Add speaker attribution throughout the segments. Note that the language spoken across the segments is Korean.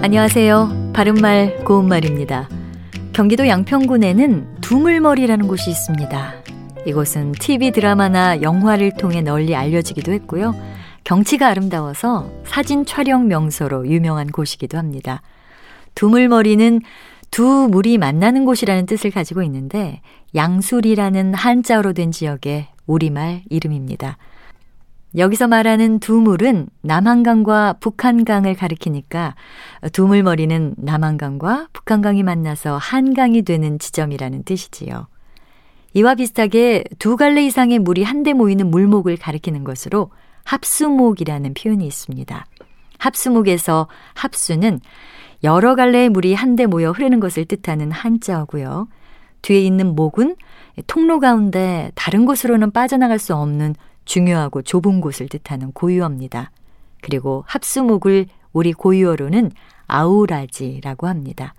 Speaker 1: 안녕하세요. 바른말 고운말입니다. 경기도 양평군에는 두물머리라는 곳이 있습니다. 이곳은 TV 드라마나 영화를 통해 널리 알려지기도 했고요. 경치가 아름다워서 사진 촬영 명소로 유명한 곳이기도 합니다. 두물머리는 두 물이 만나는 곳이라는 뜻을 가지고 있는데 양술이라는 한자어로 된 지역의 우리말 이름입니다. 여기서 말하는 두물은 남한강과 북한강을 가리키니까 두물머리는 남한강과 북한강이 만나서 한강이 되는 지점이라는 뜻이지요. 이와 비슷하게 두 갈래 이상의 물이 한데 모이는 물목을 가리키는 것으로 합수목이라는 표현이 있습니다. 합수목에서 합수는 여러 갈래의 물이 한데 모여 흐르는 것을 뜻하는 한자어고요. 뒤에 있는 목은 통로 가운데 다른 곳으로는 빠져나갈 수 없는 중요하고 좁은 곳을 뜻하는 고유어입니다. 그리고 합수목을 우리 고유어로는 아우라지라고 합니다.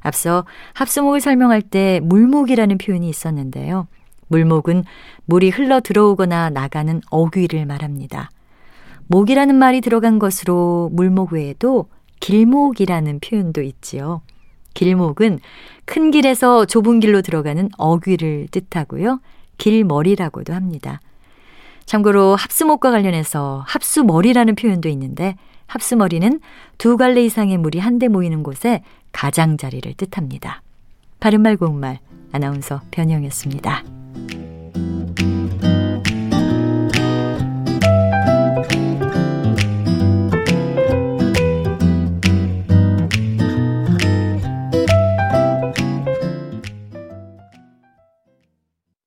Speaker 1: 앞서 합수목을 설명할 때 물목이라는 표현이 있었는데요. 물목은 물이 흘러 들어오거나 나가는 어귀를 말합니다. 목이라는 말이 들어간 것으로 물목 외에도 길목이라는 표현도 있지요. 길목은 큰 길에서 좁은 길로 들어가는 어귀를 뜻하고요. 길머리라고도 합니다. 참고로 합수목과 관련해서 합수머리라는 표현도 있는데 합수머리는 두 갈래 이상의 물이 한데 모이는 곳에 가장자리를 뜻합니다. 바른말 고운말 아나운서 변형이었습니다.